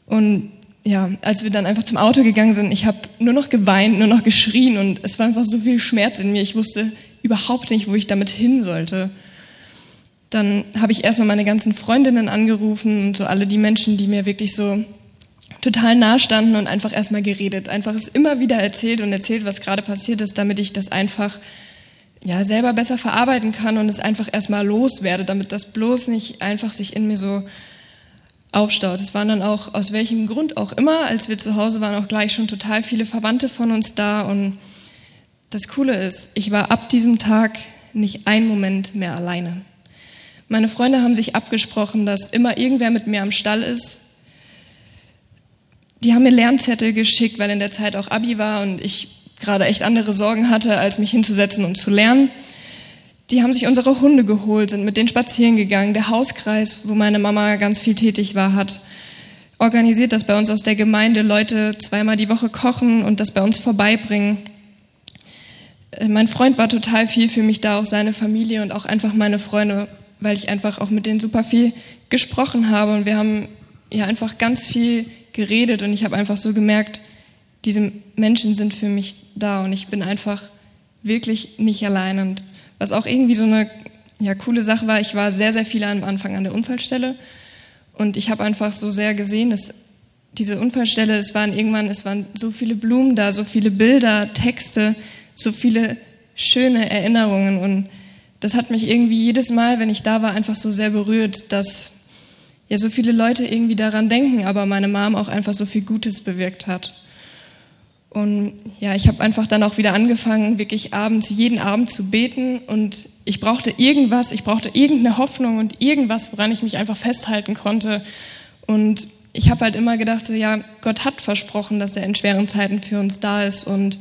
Und ja, als wir dann einfach zum Auto gegangen sind, ich habe nur noch geweint, nur noch geschrien und es war einfach so viel Schmerz in mir. Ich wusste überhaupt nicht, wo ich damit hin sollte. Dann habe ich erstmal meine ganzen Freundinnen angerufen und so alle die Menschen, die mir wirklich so total nah standen und einfach erstmal geredet. Einfach es immer wieder erzählt und erzählt, was gerade passiert ist, damit ich das einfach ja, selber besser verarbeiten kann und es einfach erstmal loswerde, damit das bloß nicht einfach sich in mir so aufstaut. Es waren dann auch, aus welchem Grund auch immer, als wir zu Hause waren, auch gleich schon total viele Verwandte von uns da. Und das Coole ist, ich war ab diesem Tag nicht einen Moment mehr alleine. Meine Freunde haben sich abgesprochen, dass immer irgendwer mit mir am Stall ist. Die haben mir Lernzettel geschickt, weil in der Zeit auch Abi war und ich gerade echt andere Sorgen hatte, als mich hinzusetzen und zu lernen. Die haben sich unsere Hunde geholt, sind mit denen spazieren gegangen. Der Hauskreis, wo meine Mama ganz viel tätig war, hat organisiert, dass bei uns aus der Gemeinde Leute zweimal die Woche kochen und das bei uns vorbeibringen. Äh, mein Freund war total viel für mich da, auch seine Familie und auch einfach meine Freunde, weil ich einfach auch mit denen super viel gesprochen habe und wir haben ja einfach ganz viel geredet und ich habe einfach so gemerkt, diese Menschen sind für mich da und ich bin einfach wirklich nicht allein. Und was auch irgendwie so eine ja, coole Sache war, ich war sehr, sehr viel am Anfang an der Unfallstelle und ich habe einfach so sehr gesehen, dass diese Unfallstelle, es waren irgendwann, es waren so viele Blumen da, so viele Bilder, Texte, so viele schöne Erinnerungen und das hat mich irgendwie jedes Mal, wenn ich da war, einfach so sehr berührt, dass ja so viele Leute irgendwie daran denken, aber meine Mom auch einfach so viel Gutes bewirkt hat. Und ja, ich habe einfach dann auch wieder angefangen, wirklich abends, jeden Abend zu beten und ich brauchte irgendwas, ich brauchte irgendeine Hoffnung und irgendwas, woran ich mich einfach festhalten konnte. Und ich habe halt immer gedacht, so ja, Gott hat versprochen, dass er in schweren Zeiten für uns da ist und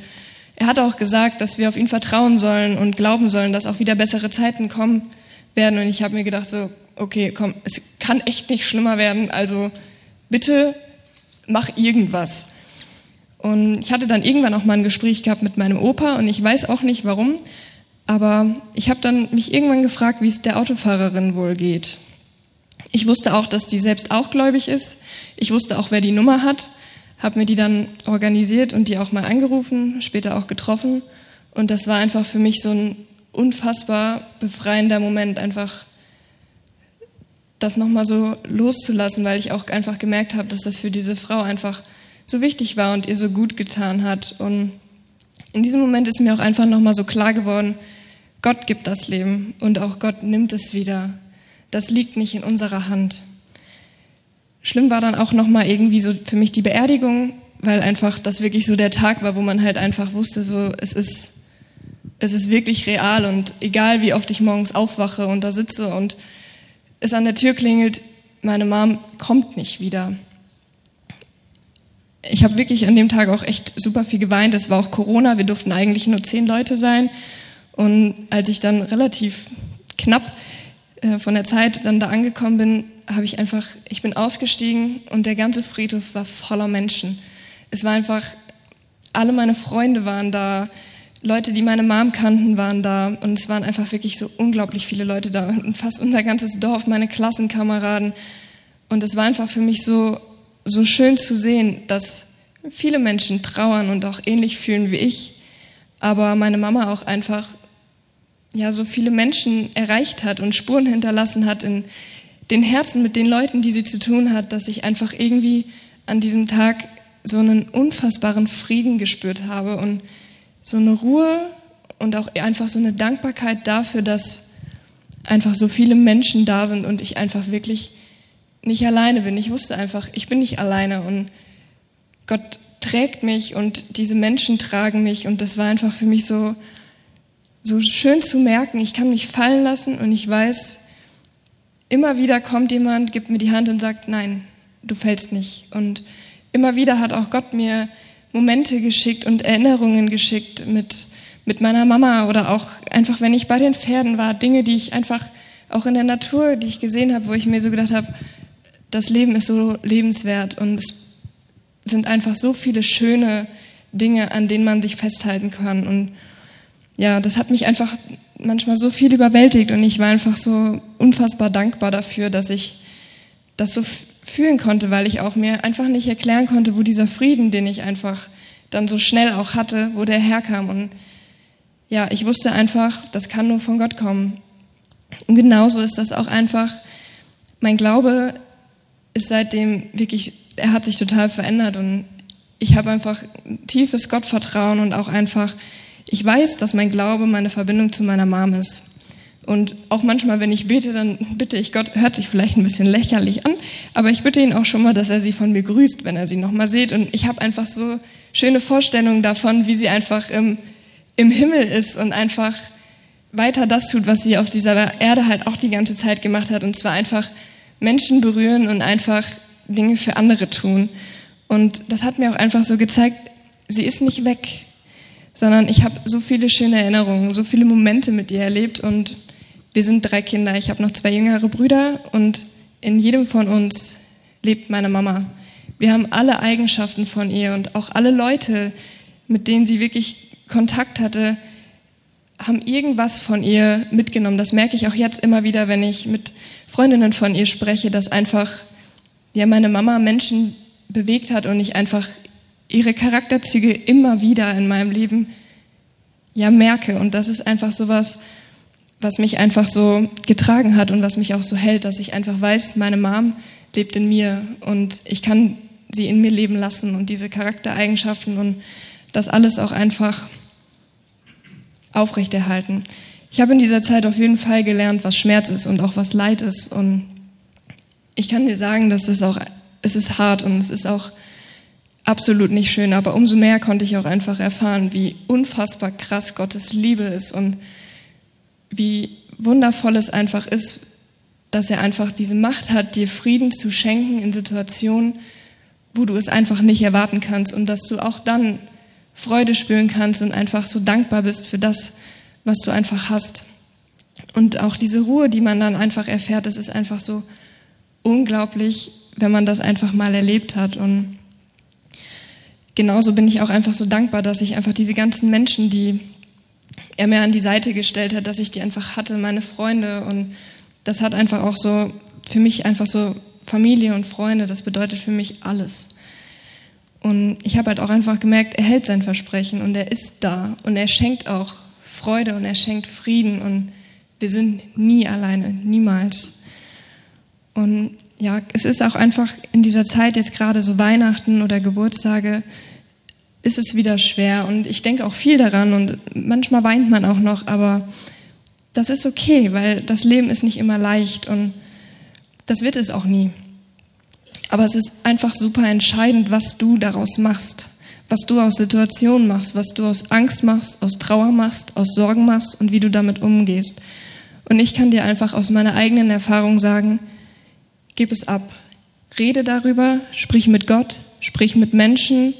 er hat auch gesagt, dass wir auf ihn vertrauen sollen und glauben sollen, dass auch wieder bessere Zeiten kommen werden. Und ich habe mir gedacht, so, okay, komm, es kann echt nicht schlimmer werden, also bitte mach irgendwas. Und ich hatte dann irgendwann auch mal ein Gespräch gehabt mit meinem Opa und ich weiß auch nicht warum, aber ich habe dann mich irgendwann gefragt, wie es der Autofahrerin wohl geht. Ich wusste auch, dass die selbst auch gläubig ist. Ich wusste auch, wer die Nummer hat, habe mir die dann organisiert und die auch mal angerufen, später auch getroffen. Und das war einfach für mich so ein unfassbar befreiender Moment, einfach das nochmal so loszulassen, weil ich auch einfach gemerkt habe, dass das für diese Frau einfach so wichtig war und ihr so gut getan hat. Und in diesem Moment ist mir auch einfach nochmal so klar geworden, Gott gibt das Leben und auch Gott nimmt es wieder. Das liegt nicht in unserer Hand. Schlimm war dann auch nochmal irgendwie so für mich die Beerdigung, weil einfach das wirklich so der Tag war, wo man halt einfach wusste, so es ist, es ist wirklich real und egal wie oft ich morgens aufwache und da sitze und es an der Tür klingelt, meine Mom kommt nicht wieder ich habe wirklich an dem Tag auch echt super viel geweint. Es war auch Corona, wir durften eigentlich nur zehn Leute sein. Und als ich dann relativ knapp äh, von der Zeit dann da angekommen bin, habe ich einfach, ich bin ausgestiegen und der ganze Friedhof war voller Menschen. Es war einfach, alle meine Freunde waren da, Leute, die meine Mom kannten, waren da. Und es waren einfach wirklich so unglaublich viele Leute da. Und fast unser ganzes Dorf, meine Klassenkameraden. Und es war einfach für mich so so schön zu sehen, dass viele Menschen trauern und auch ähnlich fühlen wie ich, aber meine Mama auch einfach ja so viele Menschen erreicht hat und Spuren hinterlassen hat in den Herzen mit den Leuten, die sie zu tun hat, dass ich einfach irgendwie an diesem Tag so einen unfassbaren Frieden gespürt habe. Und so eine Ruhe und auch einfach so eine Dankbarkeit dafür, dass einfach so viele Menschen da sind und ich einfach wirklich nicht alleine bin. Ich wusste einfach, ich bin nicht alleine und Gott trägt mich und diese Menschen tragen mich und das war einfach für mich so, so schön zu merken, ich kann mich fallen lassen und ich weiß, immer wieder kommt jemand, gibt mir die Hand und sagt, nein, du fällst nicht. Und immer wieder hat auch Gott mir Momente geschickt und Erinnerungen geschickt mit, mit meiner Mama oder auch einfach, wenn ich bei den Pferden war, Dinge, die ich einfach auch in der Natur, die ich gesehen habe, wo ich mir so gedacht habe, das Leben ist so lebenswert und es sind einfach so viele schöne Dinge, an denen man sich festhalten kann. Und ja, das hat mich einfach manchmal so viel überwältigt und ich war einfach so unfassbar dankbar dafür, dass ich das so fühlen konnte, weil ich auch mir einfach nicht erklären konnte, wo dieser Frieden, den ich einfach dann so schnell auch hatte, wo der herkam. Und ja, ich wusste einfach, das kann nur von Gott kommen. Und genauso ist das auch einfach, mein Glaube ist seitdem wirklich, er hat sich total verändert und ich habe einfach tiefes Gottvertrauen und auch einfach, ich weiß, dass mein Glaube meine Verbindung zu meiner Mom ist. Und auch manchmal, wenn ich bete, dann bitte ich Gott, hört sich vielleicht ein bisschen lächerlich an, aber ich bitte ihn auch schon mal, dass er sie von mir grüßt, wenn er sie nochmal sieht. Und ich habe einfach so schöne Vorstellungen davon, wie sie einfach im, im Himmel ist und einfach weiter das tut, was sie auf dieser Erde halt auch die ganze Zeit gemacht hat. Und zwar einfach Menschen berühren und einfach Dinge für andere tun. Und das hat mir auch einfach so gezeigt, sie ist nicht weg, sondern ich habe so viele schöne Erinnerungen, so viele Momente mit ihr erlebt und wir sind drei Kinder. Ich habe noch zwei jüngere Brüder und in jedem von uns lebt meine Mama. Wir haben alle Eigenschaften von ihr und auch alle Leute, mit denen sie wirklich Kontakt hatte, haben irgendwas von ihr mitgenommen. Das merke ich auch jetzt immer wieder, wenn ich mit Freundinnen von ihr spreche, dass einfach ja meine Mama Menschen bewegt hat und ich einfach ihre Charakterzüge immer wieder in meinem Leben ja merke. Und das ist einfach sowas, was mich einfach so getragen hat und was mich auch so hält, dass ich einfach weiß, meine Mom lebt in mir und ich kann sie in mir leben lassen und diese Charaktereigenschaften und das alles auch einfach aufrechterhalten. Ich habe in dieser Zeit auf jeden Fall gelernt, was Schmerz ist und auch was Leid ist und ich kann dir sagen, dass es auch, es ist hart und es ist auch absolut nicht schön, aber umso mehr konnte ich auch einfach erfahren, wie unfassbar krass Gottes Liebe ist und wie wundervoll es einfach ist, dass er einfach diese Macht hat, dir Frieden zu schenken in Situationen, wo du es einfach nicht erwarten kannst und dass du auch dann Freude spüren kannst und einfach so dankbar bist für das, was du einfach hast. Und auch diese Ruhe, die man dann einfach erfährt, das ist einfach so unglaublich, wenn man das einfach mal erlebt hat. Und genauso bin ich auch einfach so dankbar, dass ich einfach diese ganzen Menschen, die er mir an die Seite gestellt hat, dass ich die einfach hatte, meine Freunde. Und das hat einfach auch so, für mich einfach so Familie und Freunde, das bedeutet für mich alles. Und ich habe halt auch einfach gemerkt, er hält sein Versprechen und er ist da und er schenkt auch Freude und er schenkt Frieden und wir sind nie alleine, niemals. Und ja, es ist auch einfach in dieser Zeit jetzt gerade so Weihnachten oder Geburtstage, ist es wieder schwer und ich denke auch viel daran und manchmal weint man auch noch, aber das ist okay, weil das Leben ist nicht immer leicht und das wird es auch nie. Aber es ist einfach super entscheidend, was du daraus machst, was du aus Situationen machst, was du aus Angst machst, aus Trauer machst, aus Sorgen machst und wie du damit umgehst. Und ich kann dir einfach aus meiner eigenen Erfahrung sagen, gib es ab. Rede darüber, sprich mit Gott, sprich mit Menschen,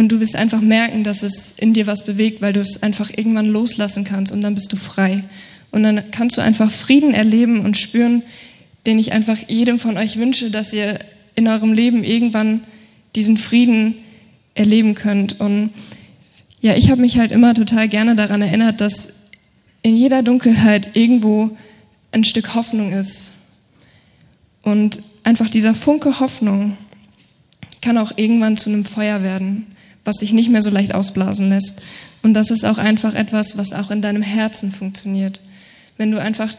und du wirst einfach merken, dass es in dir was bewegt, weil du es einfach irgendwann loslassen kannst und dann bist du frei. Und dann kannst du einfach Frieden erleben und spüren, den ich einfach jedem von euch wünsche, dass ihr in eurem Leben irgendwann diesen Frieden erleben könnt. Und ja, ich habe mich halt immer total gerne daran erinnert, dass in jeder Dunkelheit irgendwo ein Stück Hoffnung ist. Und einfach dieser Funke Hoffnung kann auch irgendwann zu einem Feuer werden was sich nicht mehr so leicht ausblasen lässt. Und das ist auch einfach etwas, was auch in deinem Herzen funktioniert. Wenn du einfach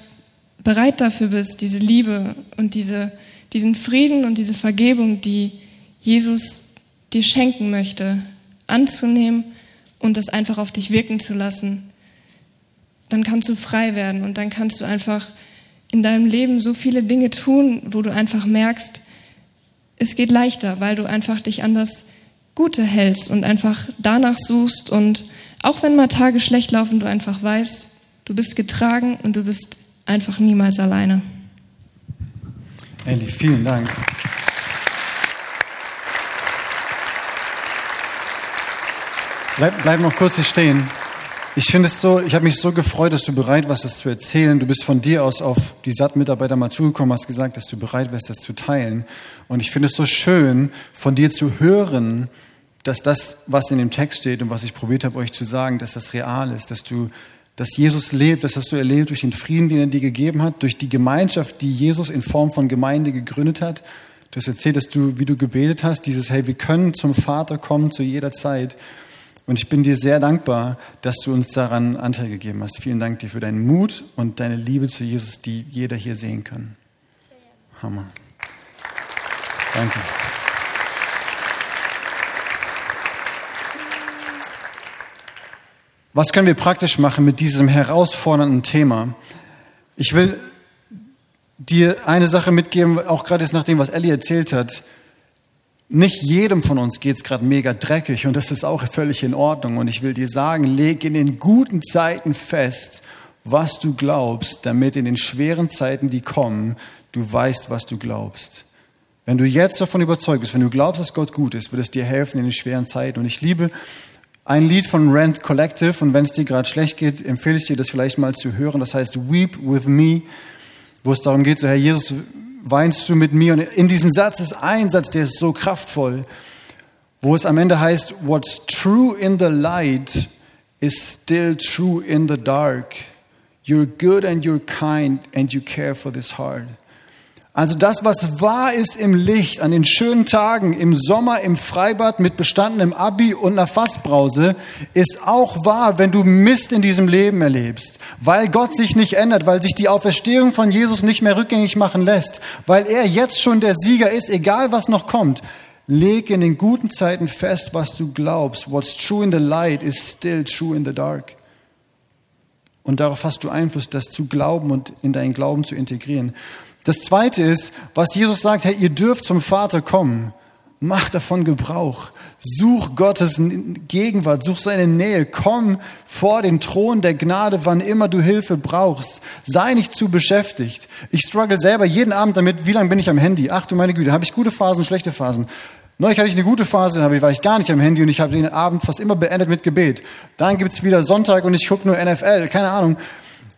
bereit dafür bist, diese Liebe und diese, diesen Frieden und diese Vergebung, die Jesus dir schenken möchte, anzunehmen und das einfach auf dich wirken zu lassen, dann kannst du frei werden und dann kannst du einfach in deinem Leben so viele Dinge tun, wo du einfach merkst, es geht leichter, weil du einfach dich anders Gute hältst und einfach danach suchst und auch wenn mal Tage schlecht laufen, du einfach weißt, du bist getragen und du bist einfach niemals alleine. Elli, vielen Dank. Bleib, bleib noch kurz hier stehen. Ich finde es so, ich habe mich so gefreut, dass du bereit warst, das zu erzählen. Du bist von dir aus auf die SAT-Mitarbeiter mal zugekommen, hast gesagt, dass du bereit wärst, das zu teilen. Und ich finde es so schön, von dir zu hören, dass das, was in dem Text steht und was ich probiert habe, euch zu sagen, dass das real ist, dass du, dass Jesus lebt, dass das du erlebt durch den Frieden, den er dir gegeben hat, durch die Gemeinschaft, die Jesus in Form von Gemeinde gegründet hat. Du hast erzählt, dass du, wie du gebetet hast, dieses, hey, wir können zum Vater kommen zu jeder Zeit. Und ich bin dir sehr dankbar, dass du uns daran Anteil gegeben hast. Vielen Dank dir für deinen Mut und deine Liebe zu Jesus, die jeder hier sehen kann. Hammer. Danke. Was können wir praktisch machen mit diesem herausfordernden Thema? Ich will dir eine Sache mitgeben, auch gerade jetzt nach dem, was Ellie erzählt hat. Nicht jedem von uns geht es gerade mega dreckig und das ist auch völlig in Ordnung. Und ich will dir sagen, leg in den guten Zeiten fest, was du glaubst, damit in den schweren Zeiten, die kommen, du weißt, was du glaubst. Wenn du jetzt davon überzeugt bist, wenn du glaubst, dass Gott gut ist, wird es dir helfen in den schweren Zeiten. Und ich liebe ein Lied von Rent Collective und wenn es dir gerade schlecht geht, empfehle ich dir, das vielleicht mal zu hören. Das heißt Weep with Me, wo es darum geht, so Herr Jesus, weinst du mit mir? Und in diesem Satz ist ein Satz, der ist so kraftvoll, wo es am Ende heißt, what's true in the light is still true in the dark. You're good and you're kind and you care for this heart. Also das, was wahr ist im Licht, an den schönen Tagen, im Sommer, im Freibad mit bestandenem Abi und einer Fassbrause, ist auch wahr, wenn du Mist in diesem Leben erlebst. Weil Gott sich nicht ändert, weil sich die Auferstehung von Jesus nicht mehr rückgängig machen lässt, weil er jetzt schon der Sieger ist, egal was noch kommt. Leg in den guten Zeiten fest, was du glaubst. What's true in the light is still true in the dark. Und darauf hast du Einfluss, das zu glauben und in deinen Glauben zu integrieren. Das zweite ist, was Jesus sagt, hey, ihr dürft zum Vater kommen. Mach davon Gebrauch. Such Gottes Gegenwart, such seine Nähe. Komm vor den Thron der Gnade, wann immer du Hilfe brauchst. Sei nicht zu beschäftigt. Ich struggle selber jeden Abend damit, wie lange bin ich am Handy? Ach du meine Güte, habe ich gute Phasen, schlechte Phasen. Neulich hatte ich eine gute Phase, dann war ich gar nicht am Handy und ich habe den Abend fast immer beendet mit Gebet. Dann gibt's wieder Sonntag und ich gucke nur NFL, keine Ahnung.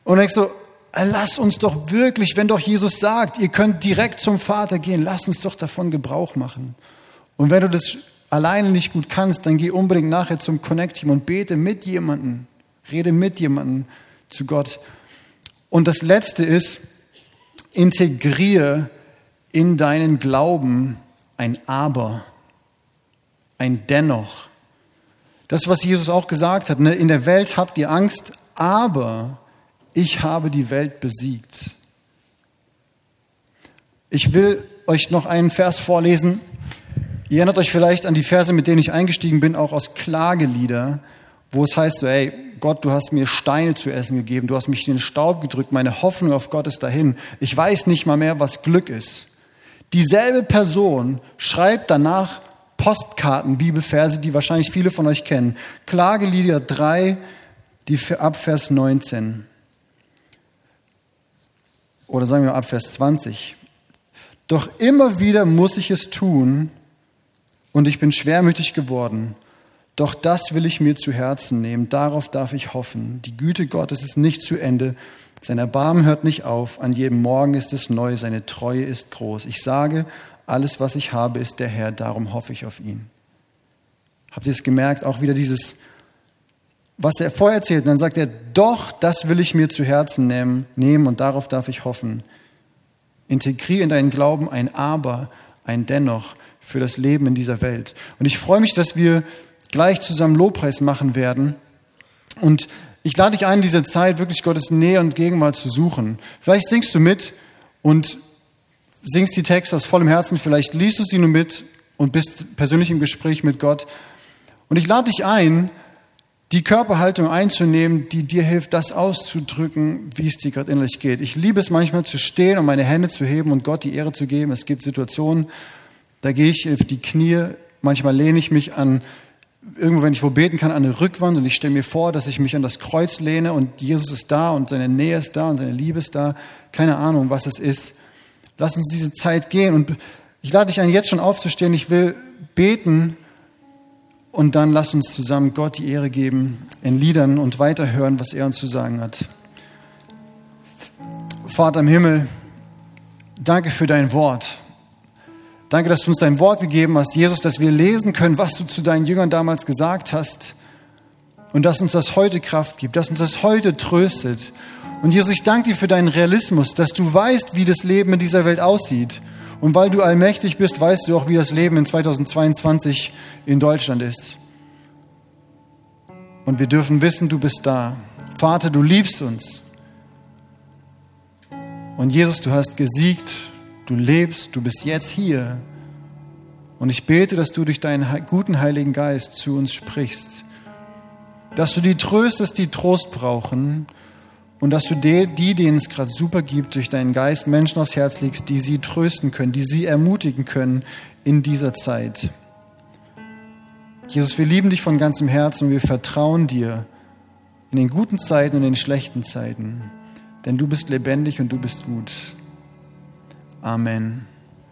Und denkst so, Lasst uns doch wirklich, wenn doch Jesus sagt, ihr könnt direkt zum Vater gehen, lasst uns doch davon Gebrauch machen. Und wenn du das alleine nicht gut kannst, dann geh unbedingt nachher zum Connect-Team und bete mit jemandem, rede mit jemandem zu Gott. Und das Letzte ist, integriere in deinen Glauben ein Aber, ein Dennoch. Das, was Jesus auch gesagt hat, ne? in der Welt habt ihr Angst, aber ich habe die Welt besiegt. Ich will euch noch einen Vers vorlesen. Ihr erinnert euch vielleicht an die Verse, mit denen ich eingestiegen bin, auch aus Klagelieder, wo es heißt so, ey, Gott, du hast mir Steine zu essen gegeben, du hast mich in den Staub gedrückt, meine Hoffnung auf Gott ist dahin. Ich weiß nicht mal mehr, was Glück ist. Dieselbe Person schreibt danach Postkarten, Bibelverse, die wahrscheinlich viele von euch kennen. Klagelieder 3, die ab Vers 19 oder sagen wir ab Vers 20. Doch immer wieder muss ich es tun und ich bin schwermütig geworden. Doch das will ich mir zu Herzen nehmen. Darauf darf ich hoffen. Die Güte Gottes ist nicht zu Ende. Sein Erbarmen hört nicht auf. An jedem Morgen ist es neu. Seine Treue ist groß. Ich sage, alles, was ich habe, ist der Herr. Darum hoffe ich auf ihn. Habt ihr es gemerkt? Auch wieder dieses was er vorher erzählt. Und dann sagt er, doch, das will ich mir zu Herzen nehmen, nehmen und darauf darf ich hoffen. Integriere in deinen Glauben ein Aber, ein Dennoch für das Leben in dieser Welt. Und ich freue mich, dass wir gleich zusammen Lobpreis machen werden. Und ich lade dich ein, in dieser Zeit wirklich Gottes Nähe und Gegenwart zu suchen. Vielleicht singst du mit und singst die Texte aus vollem Herzen. Vielleicht liest du sie nur mit und bist persönlich im Gespräch mit Gott. Und ich lade dich ein, die Körperhaltung einzunehmen, die dir hilft, das auszudrücken, wie es dir gerade innerlich geht. Ich liebe es manchmal zu stehen und meine Hände zu heben und Gott die Ehre zu geben. Es gibt Situationen, da gehe ich auf die Knie, manchmal lehne ich mich an, irgendwo, wenn ich wo beten kann, an eine Rückwand und ich stelle mir vor, dass ich mich an das Kreuz lehne und Jesus ist da und seine Nähe ist da und seine Liebe ist da. Keine Ahnung, was es ist. Lass uns diese Zeit gehen und ich lade dich ein, jetzt schon aufzustehen. Ich will beten und dann lass uns zusammen Gott die Ehre geben in Liedern und weiterhören, was er uns zu sagen hat. Vater im Himmel, danke für dein Wort. Danke, dass du uns dein Wort gegeben hast, Jesus, dass wir lesen können, was du zu deinen Jüngern damals gesagt hast. Und dass uns das heute Kraft gibt, dass uns das heute tröstet. Und Jesus, ich danke dir für deinen Realismus, dass du weißt, wie das Leben in dieser Welt aussieht und weil du allmächtig bist, weißt du auch, wie das Leben in 2022 in Deutschland ist. Und wir dürfen wissen, du bist da. Vater, du liebst uns. Und Jesus, du hast gesiegt, du lebst, du bist jetzt hier. Und ich bete, dass du durch deinen guten Heiligen Geist zu uns sprichst. Dass du die tröstest, die Trost brauchen und dass du die, denen es gerade super gibt, durch deinen Geist Menschen aufs Herz legst, die sie trösten können, die sie ermutigen können in dieser Zeit. Jesus, wir lieben dich von ganzem Herzen und wir vertrauen dir in den guten Zeiten und in den schlechten Zeiten, denn du bist lebendig und du bist gut. Amen.